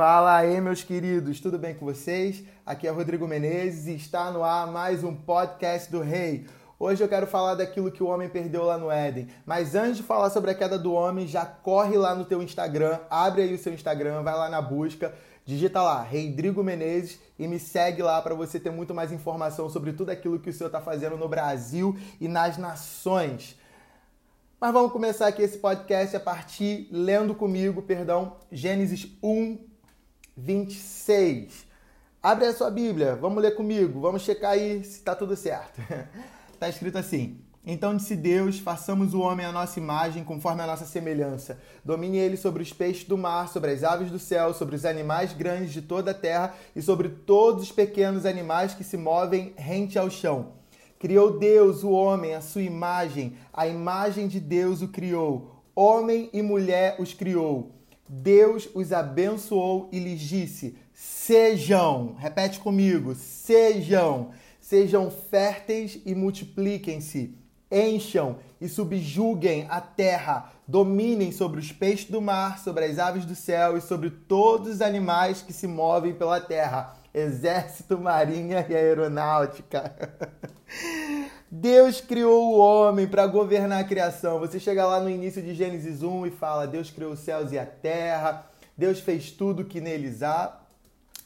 Fala aí, meus queridos, tudo bem com vocês? Aqui é Rodrigo Menezes e está no ar mais um podcast do Rei. Hoje eu quero falar daquilo que o homem perdeu lá no Éden. Mas antes de falar sobre a queda do homem, já corre lá no teu Instagram, abre aí o seu Instagram, vai lá na busca, digita lá Rodrigo Menezes e me segue lá para você ter muito mais informação sobre tudo aquilo que o Senhor está fazendo no Brasil e nas nações. Mas vamos começar aqui esse podcast a partir, lendo comigo, perdão, Gênesis 1, 26. Abre a sua Bíblia, vamos ler comigo, vamos checar aí se está tudo certo. Está escrito assim: Então disse Deus: façamos o homem à nossa imagem, conforme a nossa semelhança. Domine ele sobre os peixes do mar, sobre as aves do céu, sobre os animais grandes de toda a terra e sobre todos os pequenos animais que se movem rente ao chão. Criou Deus o homem à sua imagem, a imagem de Deus o criou. Homem e mulher os criou. Deus os abençoou e lhes disse: Sejam, repete comigo, sejam, sejam férteis e multipliquem-se, encham e subjuguem a terra, dominem sobre os peixes do mar, sobre as aves do céu e sobre todos os animais que se movem pela terra. Exército, Marinha e Aeronáutica. Deus criou o homem para governar a criação. Você chega lá no início de Gênesis 1 e fala: Deus criou os céus e a terra, Deus fez tudo que neles há.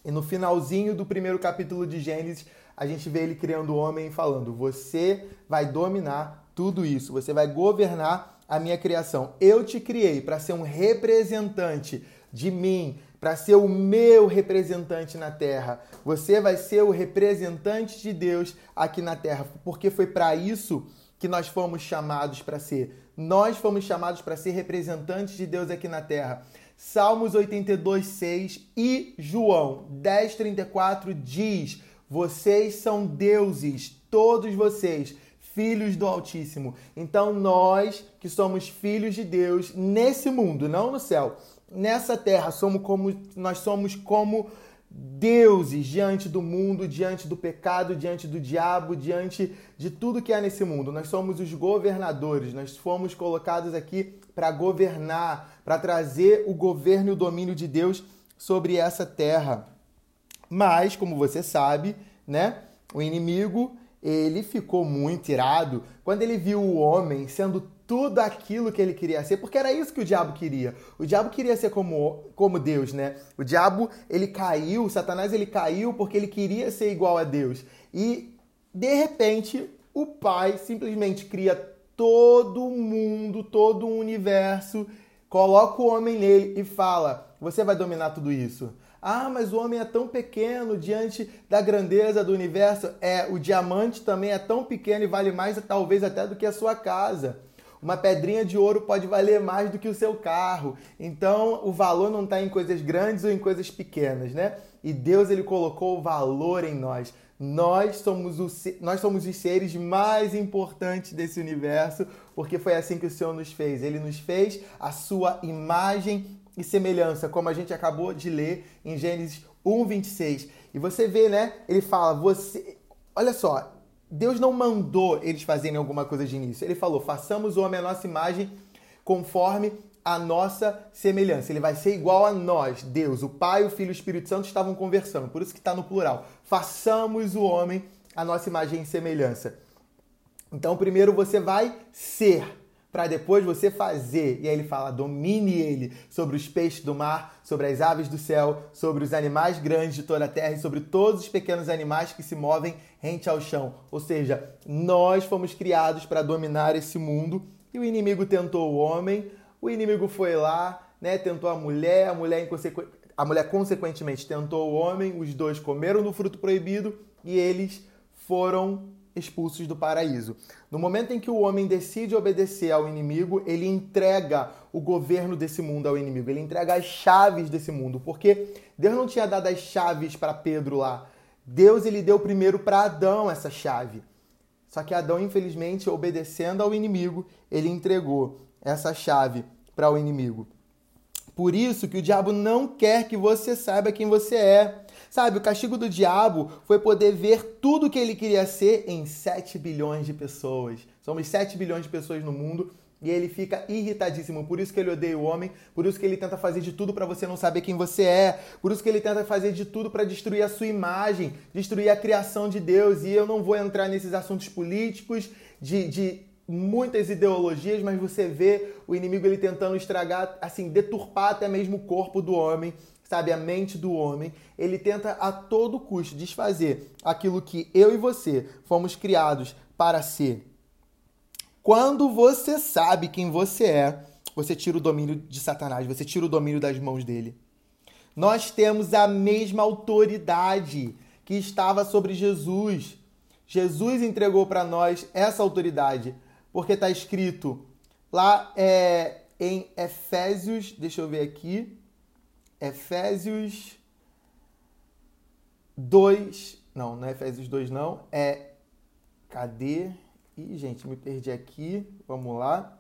E no finalzinho do primeiro capítulo de Gênesis, a gente vê ele criando o homem e falando: Você vai dominar tudo isso, você vai governar a minha criação. Eu te criei para ser um representante de mim, para ser o meu representante na terra. Você vai ser o representante de Deus aqui na terra, porque foi para isso que nós fomos chamados para ser. Nós fomos chamados para ser representantes de Deus aqui na terra. Salmos 82, 6 e João 10, 34 diz: Vocês são deuses, todos vocês, filhos do Altíssimo. Então, nós que somos filhos de Deus nesse mundo, não no céu, nessa terra somos como nós somos como deuses diante do mundo, diante do pecado, diante do diabo, diante de tudo que há nesse mundo. Nós somos os governadores, nós fomos colocados aqui para governar, para trazer o governo e o domínio de Deus sobre essa terra. Mas, como você sabe, né, o inimigo, ele ficou muito irado quando ele viu o homem sendo tudo aquilo que ele queria ser, porque era isso que o diabo queria. O diabo queria ser como, como Deus, né? O diabo, ele caiu, Satanás, ele caiu porque ele queria ser igual a Deus. E, de repente, o pai simplesmente cria todo mundo, todo o universo, coloca o homem nele e fala: Você vai dominar tudo isso. Ah, mas o homem é tão pequeno diante da grandeza do universo. É, o diamante também é tão pequeno e vale mais, talvez, até do que a sua casa. Uma pedrinha de ouro pode valer mais do que o seu carro. Então, o valor não está em coisas grandes ou em coisas pequenas, né? E Deus ele colocou o valor em nós. Nós somos, o, nós somos os seres mais importantes desse universo, porque foi assim que o Senhor nos fez. Ele nos fez a sua imagem e semelhança, como a gente acabou de ler em Gênesis 1, 26. E você vê, né? Ele fala, você. Olha só, Deus não mandou eles fazerem alguma coisa de início. Ele falou: façamos o homem a nossa imagem conforme a nossa semelhança. Ele vai ser igual a nós. Deus, o Pai, o Filho e o Espírito Santo estavam conversando. Por isso que está no plural. Façamos o homem a nossa imagem e semelhança. Então, primeiro você vai ser para depois você fazer. E aí ele fala: domine ele sobre os peixes do mar, sobre as aves do céu, sobre os animais grandes de toda a terra e sobre todos os pequenos animais que se movem rente ao chão. Ou seja, nós fomos criados para dominar esse mundo e o inimigo tentou o homem, o inimigo foi lá, né, tentou a mulher, a mulher, a mulher consequentemente tentou o homem, os dois comeram do fruto proibido e eles foram expulsos do paraíso. No momento em que o homem decide obedecer ao inimigo, ele entrega o governo desse mundo ao inimigo, ele entrega as chaves desse mundo, porque Deus não tinha dado as chaves para Pedro lá. Deus ele deu primeiro para Adão essa chave. Só que Adão, infelizmente, obedecendo ao inimigo, ele entregou essa chave para o inimigo. Por isso que o diabo não quer que você saiba quem você é. Sabe, o castigo do diabo foi poder ver tudo que ele queria ser em 7 bilhões de pessoas. Somos 7 bilhões de pessoas no mundo e ele fica irritadíssimo. Por isso que ele odeia o homem, por isso que ele tenta fazer de tudo para você não saber quem você é, por isso que ele tenta fazer de tudo para destruir a sua imagem, destruir a criação de Deus. E eu não vou entrar nesses assuntos políticos, de, de muitas ideologias, mas você vê o inimigo ele tentando estragar, assim, deturpar até mesmo o corpo do homem, sabe, a mente do homem. Ele tenta a todo custo desfazer aquilo que eu e você fomos criados para ser. Quando você sabe quem você é, você tira o domínio de Satanás, você tira o domínio das mãos dele. Nós temos a mesma autoridade que estava sobre Jesus. Jesus entregou para nós essa autoridade, porque está escrito lá é, em Efésios, deixa eu ver aqui, Efésios 2, não, não é Efésios 2 não, é, cadê? Ih, gente, me perdi aqui. Vamos lá.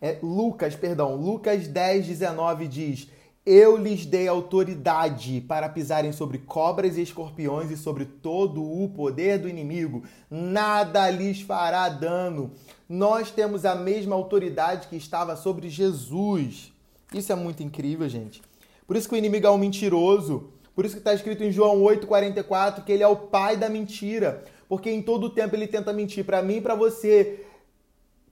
É, Lucas, perdão, Lucas 10, 19 diz: Eu lhes dei autoridade para pisarem sobre cobras e escorpiões e sobre todo o poder do inimigo. Nada lhes fará dano. Nós temos a mesma autoridade que estava sobre Jesus. Isso é muito incrível, gente. Por isso que o inimigo é um mentiroso. Por isso que está escrito em João 8,44 que ele é o pai da mentira porque em todo o tempo ele tenta mentir para mim e para você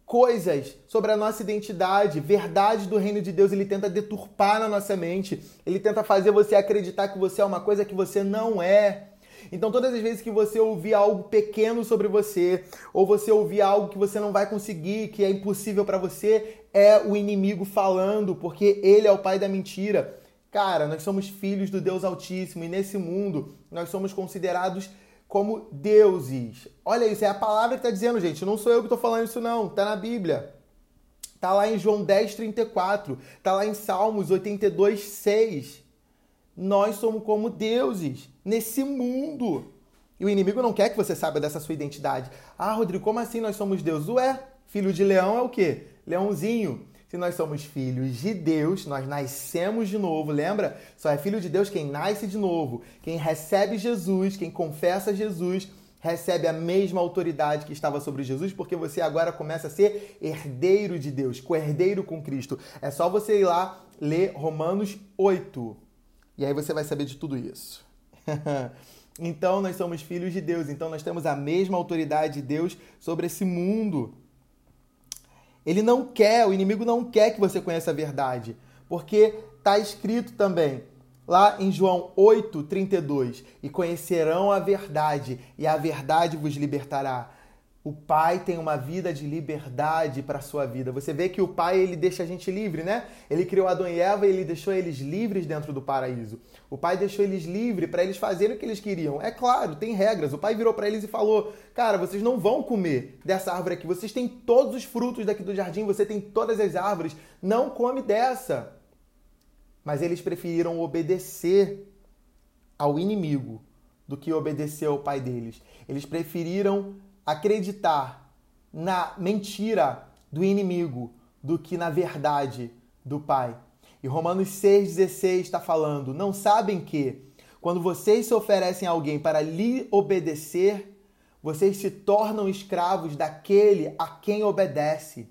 coisas sobre a nossa identidade, verdades do reino de Deus, ele tenta deturpar na nossa mente. Ele tenta fazer você acreditar que você é uma coisa que você não é. Então, todas as vezes que você ouvir algo pequeno sobre você, ou você ouvir algo que você não vai conseguir, que é impossível para você, é o inimigo falando, porque ele é o pai da mentira. Cara, nós somos filhos do Deus Altíssimo e nesse mundo nós somos considerados como deuses. Olha isso, é a palavra que está dizendo, gente. Não sou eu que estou falando isso, não. Está na Bíblia. Está lá em João 10, 34. Está lá em Salmos 82, 6. Nós somos como deuses nesse mundo. E o inimigo não quer que você saiba dessa sua identidade. Ah, Rodrigo, como assim nós somos deuses? Ué, filho de leão é o quê? Leãozinho. Se nós somos filhos de Deus, nós nascemos de novo, lembra? Só é filho de Deus quem nasce de novo, quem recebe Jesus, quem confessa Jesus, recebe a mesma autoridade que estava sobre Jesus, porque você agora começa a ser herdeiro de Deus, co-herdeiro com Cristo. É só você ir lá ler Romanos 8. E aí você vai saber de tudo isso. então nós somos filhos de Deus, então nós temos a mesma autoridade de Deus sobre esse mundo. Ele não quer, o inimigo não quer que você conheça a verdade, porque está escrito também lá em João 8, 32: E conhecerão a verdade, e a verdade vos libertará. O pai tem uma vida de liberdade para a sua vida. Você vê que o pai ele deixa a gente livre, né? Ele criou Adão e Eva e ele deixou eles livres dentro do paraíso. O pai deixou eles livres para eles fazerem o que eles queriam. É claro, tem regras. O pai virou para eles e falou: "Cara, vocês não vão comer dessa árvore aqui. Vocês têm todos os frutos daqui do jardim, você tem todas as árvores. Não come dessa." Mas eles preferiram obedecer ao inimigo do que obedecer ao pai deles. Eles preferiram acreditar na mentira do inimigo do que na verdade do Pai. E Romanos 6,16 está falando: não sabem que, quando vocês se oferecem a alguém para lhe obedecer, vocês se tornam escravos daquele a quem obedece.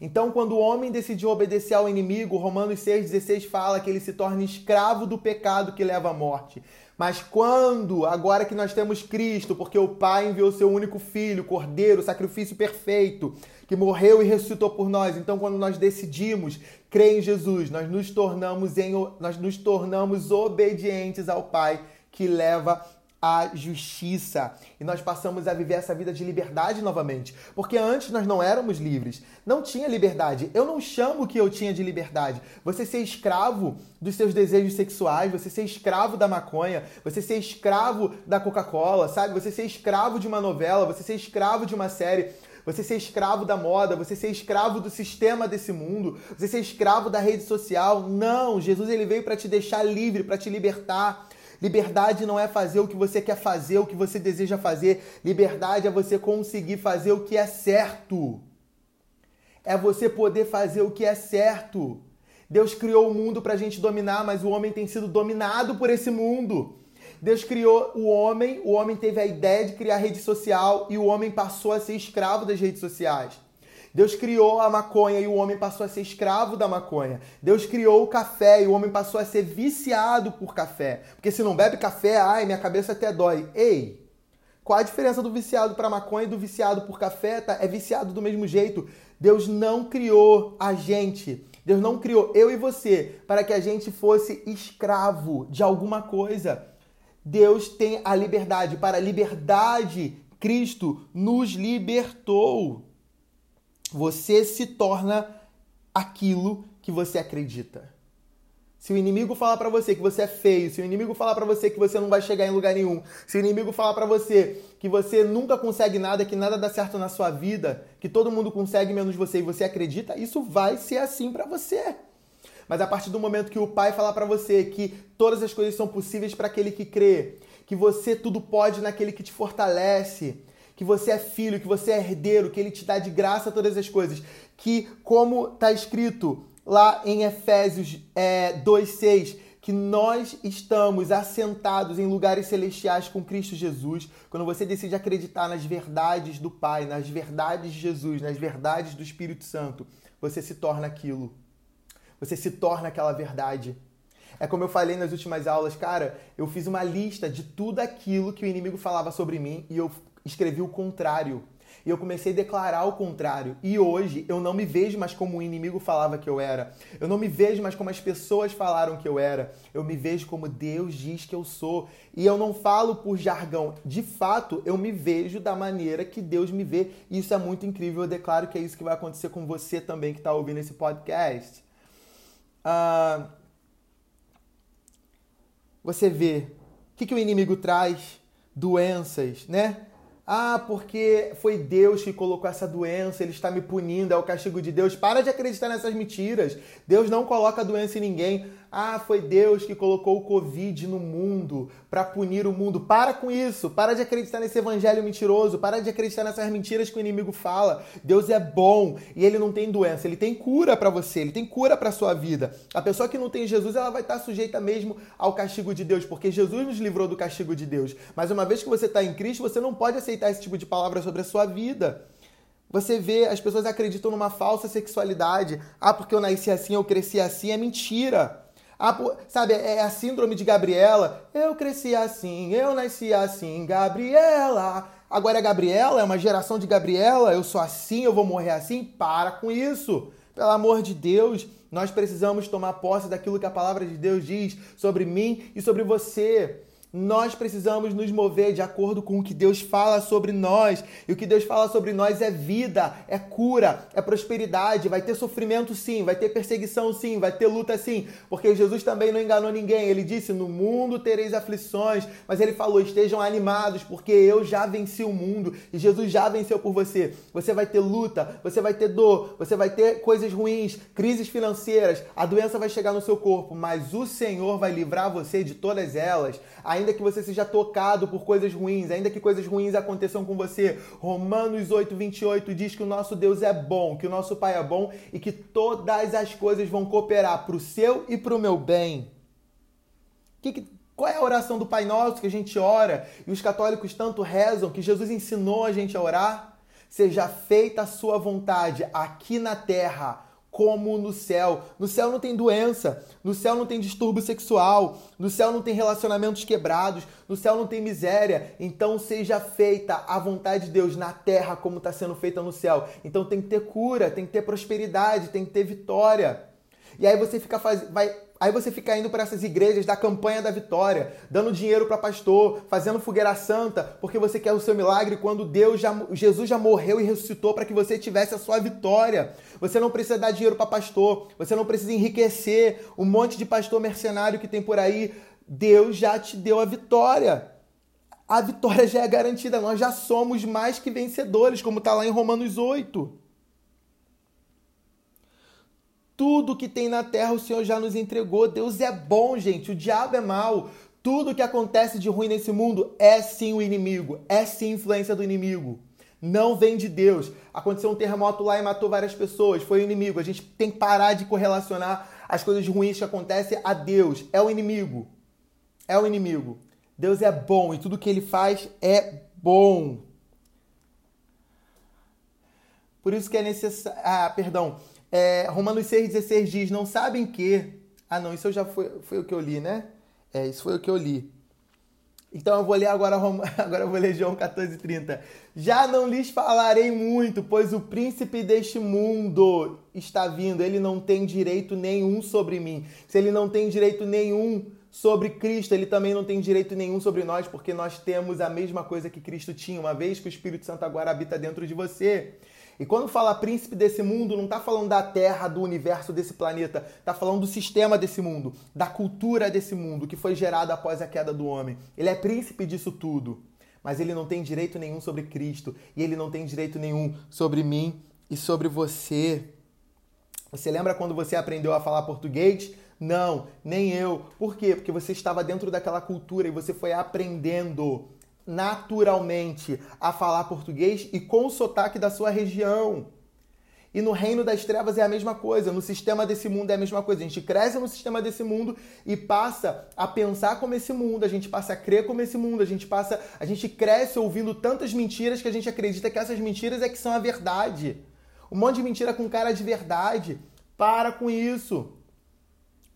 Então, quando o homem decidiu obedecer ao inimigo, Romanos 6,16 fala que ele se torna escravo do pecado que leva à morte. Mas quando, agora que nós temos Cristo, porque o Pai enviou seu único filho, Cordeiro, sacrifício perfeito, que morreu e ressuscitou por nós. Então, quando nós decidimos crer em Jesus, nós nos tornamos em, nós nos tornamos obedientes ao Pai que leva a justiça. E nós passamos a viver essa vida de liberdade novamente. Porque antes nós não éramos livres. Não tinha liberdade. Eu não chamo que eu tinha de liberdade. Você ser escravo dos seus desejos sexuais, você ser escravo da maconha, você ser escravo da Coca-Cola, sabe? Você ser escravo de uma novela, você ser escravo de uma série você ser escravo da moda, você ser escravo do sistema desse mundo, você ser escravo da rede social. Não, Jesus ele veio para te deixar livre, para te libertar. Liberdade não é fazer o que você quer fazer, o que você deseja fazer. Liberdade é você conseguir fazer o que é certo. É você poder fazer o que é certo. Deus criou o mundo para a gente dominar, mas o homem tem sido dominado por esse mundo. Deus criou o homem, o homem teve a ideia de criar rede social e o homem passou a ser escravo das redes sociais. Deus criou a maconha e o homem passou a ser escravo da maconha. Deus criou o café e o homem passou a ser viciado por café. Porque se não bebe café, ai, minha cabeça até dói. Ei, qual a diferença do viciado para maconha e do viciado por café? Tá? É viciado do mesmo jeito. Deus não criou a gente. Deus não criou eu e você para que a gente fosse escravo de alguma coisa. Deus tem a liberdade. Para a liberdade, Cristo nos libertou. Você se torna aquilo que você acredita. Se o inimigo falar para você que você é feio, se o inimigo falar para você que você não vai chegar em lugar nenhum, se o inimigo falar para você que você nunca consegue nada, que nada dá certo na sua vida, que todo mundo consegue menos você e você acredita, isso vai ser assim para você. Mas a partir do momento que o pai falar para você que todas as coisas são possíveis para aquele que crê, que você tudo pode naquele que te fortalece, que você é filho, que você é herdeiro, que ele te dá de graça todas as coisas, que como está escrito, lá em Efésios é, 2,6, que nós estamos assentados em lugares celestiais com Cristo Jesus, quando você decide acreditar nas verdades do Pai, nas verdades de Jesus, nas verdades do Espírito Santo, você se torna aquilo. Você se torna aquela verdade. É como eu falei nas últimas aulas, cara, eu fiz uma lista de tudo aquilo que o inimigo falava sobre mim e eu escrevi o contrário. E eu comecei a declarar o contrário. E hoje eu não me vejo mais como o inimigo falava que eu era. Eu não me vejo mais como as pessoas falaram que eu era. Eu me vejo como Deus diz que eu sou. E eu não falo por jargão. De fato, eu me vejo da maneira que Deus me vê. E isso é muito incrível. Eu declaro que é isso que vai acontecer com você também que está ouvindo esse podcast. Ah, você vê o que, que o inimigo traz? Doenças, né? Ah, porque foi Deus que colocou essa doença, ele está me punindo, é o castigo de Deus. Para de acreditar nessas mentiras. Deus não coloca doença em ninguém. Ah, foi Deus que colocou o Covid no mundo para punir o mundo. Para com isso. Para de acreditar nesse evangelho mentiroso. Para de acreditar nessas mentiras que o inimigo fala. Deus é bom e ele não tem doença. Ele tem cura para você. Ele tem cura para sua vida. A pessoa que não tem Jesus, ela vai estar sujeita mesmo ao castigo de Deus, porque Jesus nos livrou do castigo de Deus. Mas uma vez que você está em Cristo, você não pode aceitar esse tipo de palavra sobre a sua vida. Você vê, as pessoas acreditam numa falsa sexualidade. Ah, porque eu nasci assim, eu cresci assim. É mentira. A, sabe, é, é a síndrome de Gabriela. Eu cresci assim, eu nasci assim, Gabriela. Agora é Gabriela, é uma geração de Gabriela. Eu sou assim, eu vou morrer assim. Para com isso. Pelo amor de Deus, nós precisamos tomar posse daquilo que a palavra de Deus diz sobre mim e sobre você. Nós precisamos nos mover de acordo com o que Deus fala sobre nós. E o que Deus fala sobre nós é vida, é cura, é prosperidade. Vai ter sofrimento sim, vai ter perseguição sim, vai ter luta sim. Porque Jesus também não enganou ninguém. Ele disse: No mundo tereis aflições. Mas ele falou: Estejam animados, porque eu já venci o mundo. E Jesus já venceu por você. Você vai ter luta, você vai ter dor, você vai ter coisas ruins, crises financeiras. A doença vai chegar no seu corpo, mas o Senhor vai livrar você de todas elas ainda que você seja tocado por coisas ruins, ainda que coisas ruins aconteçam com você. Romanos 8, 28 diz que o nosso Deus é bom, que o nosso Pai é bom e que todas as coisas vão cooperar para o seu e para o meu bem. Que, que, qual é a oração do Pai Nosso que a gente ora e os católicos tanto rezam, que Jesus ensinou a gente a orar? Seja feita a sua vontade aqui na terra como no céu. No céu não tem doença, no céu não tem distúrbio sexual, no céu não tem relacionamentos quebrados, no céu não tem miséria. Então seja feita a vontade de Deus na terra como está sendo feita no céu. Então tem que ter cura, tem que ter prosperidade, tem que ter vitória. E aí você fica faz... vai Aí você fica indo para essas igrejas da campanha da vitória, dando dinheiro para pastor, fazendo fogueira santa, porque você quer o seu milagre quando Deus já, Jesus já morreu e ressuscitou para que você tivesse a sua vitória. Você não precisa dar dinheiro para pastor, você não precisa enriquecer um monte de pastor mercenário que tem por aí. Deus já te deu a vitória. A vitória já é garantida, nós já somos mais que vencedores, como está lá em Romanos 8. Tudo que tem na terra o Senhor já nos entregou. Deus é bom, gente. O diabo é mau. Tudo que acontece de ruim nesse mundo é sim o inimigo, é sim influência do inimigo. Não vem de Deus. Aconteceu um terremoto lá e matou várias pessoas. Foi o inimigo. A gente tem que parar de correlacionar as coisas ruins que acontecem a Deus. É o inimigo. É o inimigo. Deus é bom e tudo que ele faz é bom. Por isso que é necessário. Ah, perdão. É, Romanos 6,16 diz: Não sabem que. Ah, não, isso já foi, foi o que eu li, né? É, isso foi o que eu li. Então eu vou ler agora, agora eu vou ler João 14,30. Já não lhes falarei muito, pois o príncipe deste mundo está vindo. Ele não tem direito nenhum sobre mim. Se ele não tem direito nenhum sobre Cristo, ele também não tem direito nenhum sobre nós, porque nós temos a mesma coisa que Cristo tinha, uma vez que o Espírito Santo agora habita dentro de você. E quando fala príncipe desse mundo, não está falando da terra, do universo desse planeta, está falando do sistema desse mundo, da cultura desse mundo que foi gerado após a queda do homem. Ele é príncipe disso tudo, mas ele não tem direito nenhum sobre Cristo e ele não tem direito nenhum sobre mim e sobre você. Você lembra quando você aprendeu a falar português? Não, nem eu. Por quê? Porque você estava dentro daquela cultura e você foi aprendendo naturalmente a falar português e com o sotaque da sua região. E no reino das trevas é a mesma coisa, no sistema desse mundo é a mesma coisa. A gente cresce no sistema desse mundo e passa a pensar como esse mundo, a gente passa a crer como esse mundo, a gente passa, a gente cresce ouvindo tantas mentiras que a gente acredita que essas mentiras é que são a verdade. Um monte de mentira com cara de verdade. Para com isso.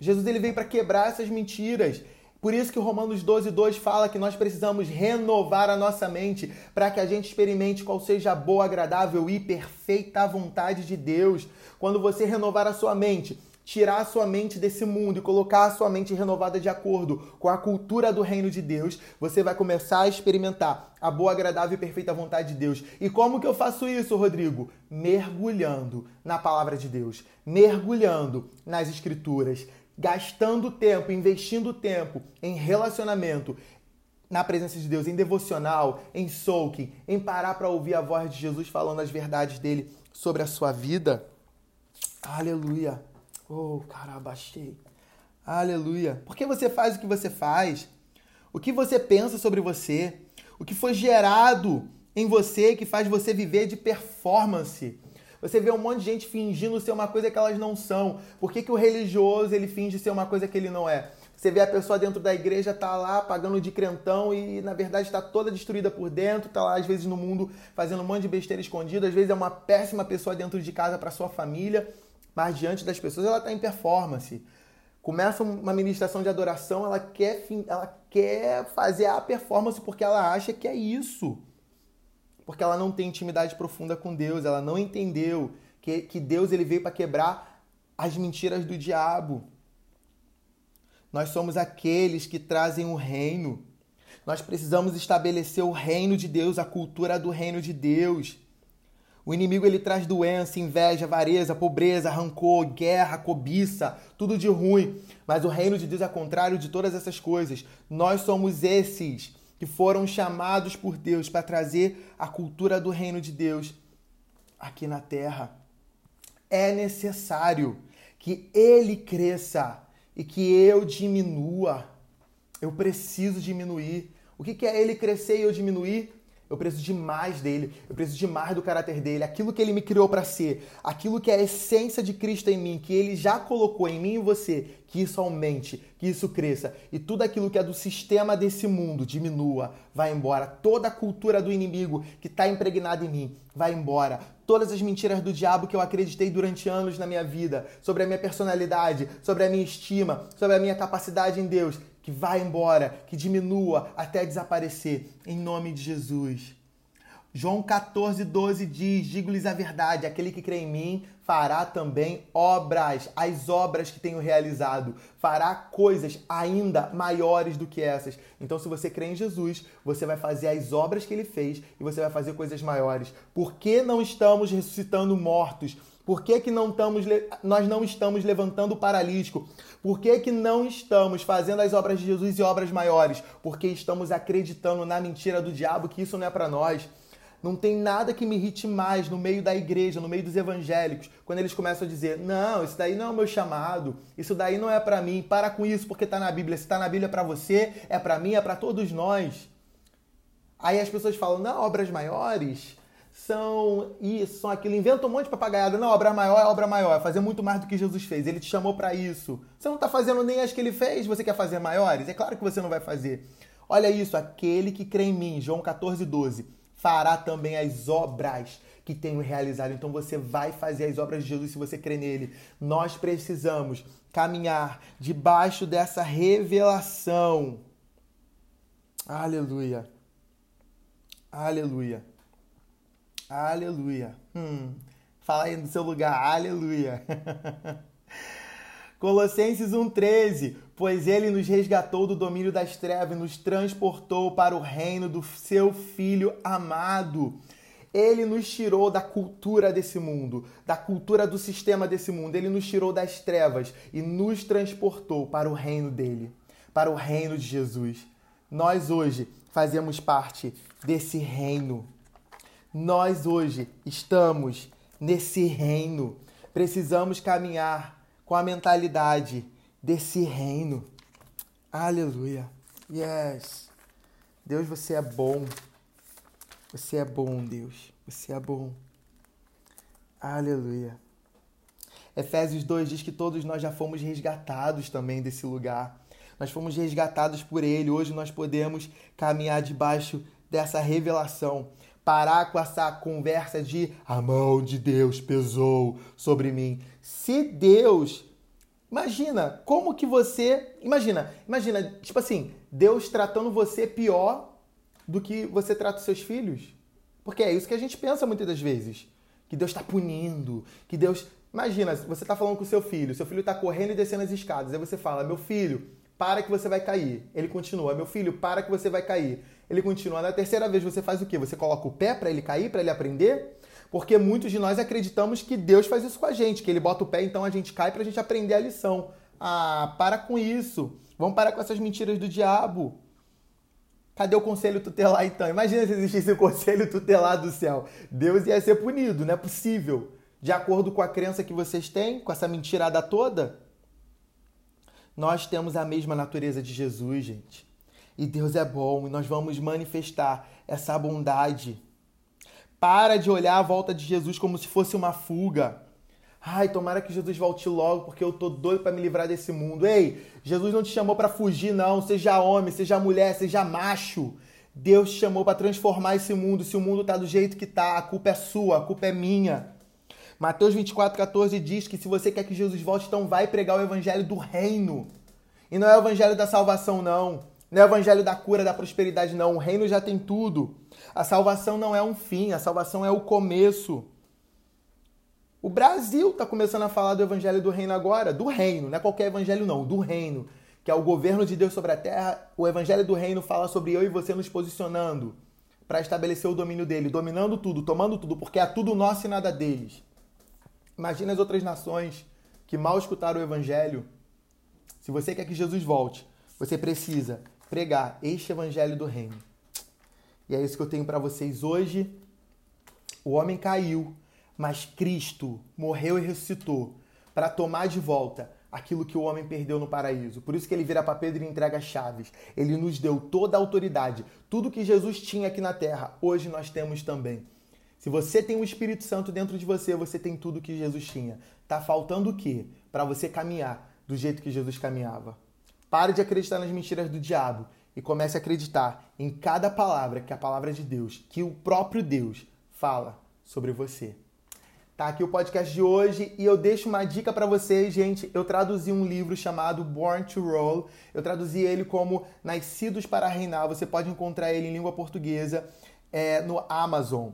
Jesus ele veio para quebrar essas mentiras. Por isso que Romanos 12, 2 fala que nós precisamos renovar a nossa mente para que a gente experimente qual seja a boa, agradável e perfeita vontade de Deus. Quando você renovar a sua mente, tirar a sua mente desse mundo e colocar a sua mente renovada de acordo com a cultura do reino de Deus, você vai começar a experimentar a boa, agradável e perfeita vontade de Deus. E como que eu faço isso, Rodrigo? Mergulhando na palavra de Deus, mergulhando nas escrituras, gastando tempo, investindo tempo em relacionamento na presença de Deus, em devocional, em soaking, em parar para ouvir a voz de Jesus falando as verdades dele sobre a sua vida. Aleluia. Oh, caramba, achei. Aleluia. Por que você faz o que você faz? O que você pensa sobre você? O que foi gerado em você que faz você viver de performance? Você vê um monte de gente fingindo ser uma coisa que elas não são. Por que, que o religioso ele finge ser uma coisa que ele não é? Você vê a pessoa dentro da igreja tá lá pagando de crentão e na verdade está toda destruída por dentro, tá lá às vezes no mundo fazendo um monte de besteira escondida, às vezes é uma péssima pessoa dentro de casa para sua família, mas diante das pessoas ela está em performance. Começa uma ministração de adoração, ela quer, ela quer fazer a performance porque ela acha que é isso porque ela não tem intimidade profunda com Deus, ela não entendeu que, que Deus ele veio para quebrar as mentiras do diabo. Nós somos aqueles que trazem o reino. Nós precisamos estabelecer o reino de Deus, a cultura do reino de Deus. O inimigo ele traz doença, inveja, avareza, pobreza, rancor, guerra, cobiça, tudo de ruim. Mas o reino de Deus é contrário de todas essas coisas. Nós somos esses que foram chamados por Deus para trazer a cultura do reino de Deus aqui na terra. É necessário que ele cresça e que eu diminua. Eu preciso diminuir. O que é ele crescer e eu diminuir? Eu preciso de mais dele, eu preciso de mais do caráter dele, aquilo que ele me criou para ser, aquilo que é a essência de Cristo em mim, que ele já colocou em mim e você, que isso aumente, que isso cresça e tudo aquilo que é do sistema desse mundo diminua, vai embora. Toda a cultura do inimigo que está impregnada em mim vai embora. Todas as mentiras do diabo que eu acreditei durante anos na minha vida, sobre a minha personalidade, sobre a minha estima, sobre a minha capacidade em Deus, que vá embora, que diminua até desaparecer, em nome de Jesus. João 14, 12 diz: Digo-lhes a verdade, aquele que crê em mim fará também obras, as obras que tenho realizado, fará coisas ainda maiores do que essas. Então, se você crê em Jesus, você vai fazer as obras que ele fez e você vai fazer coisas maiores. Por que não estamos ressuscitando mortos? Por que, que não estamos, nós não estamos levantando o paralítico? Por que, que não estamos fazendo as obras de Jesus e obras maiores? Porque estamos acreditando na mentira do diabo que isso não é para nós. Não tem nada que me irrite mais no meio da igreja, no meio dos evangélicos, quando eles começam a dizer: não, isso daí não é o meu chamado, isso daí não é para mim, para com isso porque está na Bíblia. Se está na Bíblia é para você, é para mim, é para todos nós. Aí as pessoas falam: não, obras maiores são isso, são aquilo. Inventa um monte de papagaiada. Não, obra maior é obra maior. É fazer muito mais do que Jesus fez. Ele te chamou para isso. Você não está fazendo nem as que ele fez. Você quer fazer maiores? É claro que você não vai fazer. Olha isso. Aquele que crê em mim, João 14, 12, fará também as obras que tenho realizado. Então você vai fazer as obras de Jesus se você crê nele. Nós precisamos caminhar debaixo dessa revelação. Aleluia. Aleluia. Aleluia. Hum. Fala aí no seu lugar. Aleluia. Colossenses 1,13: Pois ele nos resgatou do domínio das trevas e nos transportou para o reino do seu Filho amado. Ele nos tirou da cultura desse mundo, da cultura do sistema desse mundo. Ele nos tirou das trevas e nos transportou para o reino dele, para o reino de Jesus. Nós hoje fazemos parte desse reino. Nós hoje estamos nesse reino. Precisamos caminhar com a mentalidade desse reino. Aleluia. Yes. Deus, você é bom. Você é bom, Deus. Você é bom. Aleluia. Efésios 2 diz que todos nós já fomos resgatados também desse lugar. Nós fomos resgatados por Ele. Hoje nós podemos caminhar debaixo dessa revelação. Parar com essa conversa de a mão de Deus pesou sobre mim. Se Deus. Imagina como que você. Imagina, imagina, tipo assim, Deus tratando você pior do que você trata os seus filhos. Porque é isso que a gente pensa muitas das vezes. Que Deus está punindo, que Deus. Imagina, você está falando com o seu filho, seu filho está correndo e descendo as escadas. Aí você fala, meu filho, para que você vai cair. Ele continua, meu filho, para que você vai cair. Ele continua. Na terceira vez você faz o quê? Você coloca o pé para ele cair, para ele aprender? Porque muitos de nós acreditamos que Deus faz isso com a gente, que ele bota o pé, então a gente cai para a gente aprender a lição. Ah, para com isso. Vamos parar com essas mentiras do diabo. Cadê o conselho tutelar então? Imagina se existisse o conselho tutelar do céu. Deus ia ser punido, não é possível. De acordo com a crença que vocês têm, com essa mentirada toda, nós temos a mesma natureza de Jesus, gente. E Deus é bom e nós vamos manifestar essa bondade. Para de olhar a volta de Jesus como se fosse uma fuga. Ai, tomara que Jesus volte logo, porque eu tô doido para me livrar desse mundo. Ei, Jesus não te chamou para fugir, não. Seja homem, seja mulher, seja macho. Deus te chamou para transformar esse mundo. Se o mundo tá do jeito que tá, a culpa é sua, a culpa é minha. Mateus 24, 14 diz que se você quer que Jesus volte, então vai pregar o evangelho do reino. E não é o evangelho da salvação, não. Não é o evangelho da cura, da prosperidade, não. O reino já tem tudo. A salvação não é um fim, a salvação é o começo. O Brasil está começando a falar do evangelho do reino agora, do reino, não é qualquer evangelho não, do reino, que é o governo de Deus sobre a terra. O evangelho do reino fala sobre eu e você nos posicionando para estabelecer o domínio dele, dominando tudo, tomando tudo, porque é tudo nosso e nada deles. Imagina as outras nações que mal escutaram o evangelho. Se você quer que Jesus volte, você precisa pregar este evangelho do reino. E é isso que eu tenho para vocês hoje. O homem caiu, mas Cristo morreu e ressuscitou para tomar de volta aquilo que o homem perdeu no paraíso. Por isso que ele vira para Pedro e entrega chaves. Ele nos deu toda a autoridade. Tudo que Jesus tinha aqui na terra, hoje nós temos também. Se você tem o Espírito Santo dentro de você, você tem tudo que Jesus tinha. Tá faltando o quê? Para você caminhar do jeito que Jesus caminhava. Pare de acreditar nas mentiras do diabo e comece a acreditar em cada palavra que a palavra de Deus, que o próprio Deus fala sobre você. Tá aqui o podcast de hoje e eu deixo uma dica para vocês, gente. Eu traduzi um livro chamado Born to Roll. Eu traduzi ele como Nascidos para Reinar. Você pode encontrar ele em língua portuguesa é, no Amazon.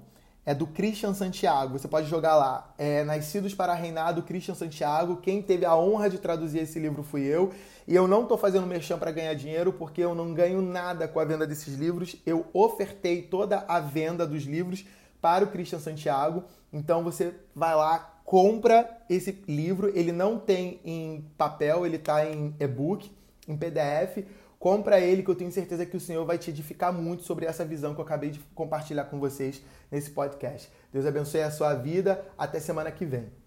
É do Christian Santiago. Você pode jogar lá. É Nascidos para Reinar do Christian Santiago. Quem teve a honra de traduzir esse livro fui eu. E eu não estou fazendo merchan para ganhar dinheiro porque eu não ganho nada com a venda desses livros. Eu ofertei toda a venda dos livros para o Christian Santiago. Então você vai lá, compra esse livro. Ele não tem em papel, ele está em e-book, em PDF. Compra ele que eu tenho certeza que o Senhor vai te edificar muito sobre essa visão que eu acabei de compartilhar com vocês nesse podcast. Deus abençoe a sua vida. Até semana que vem.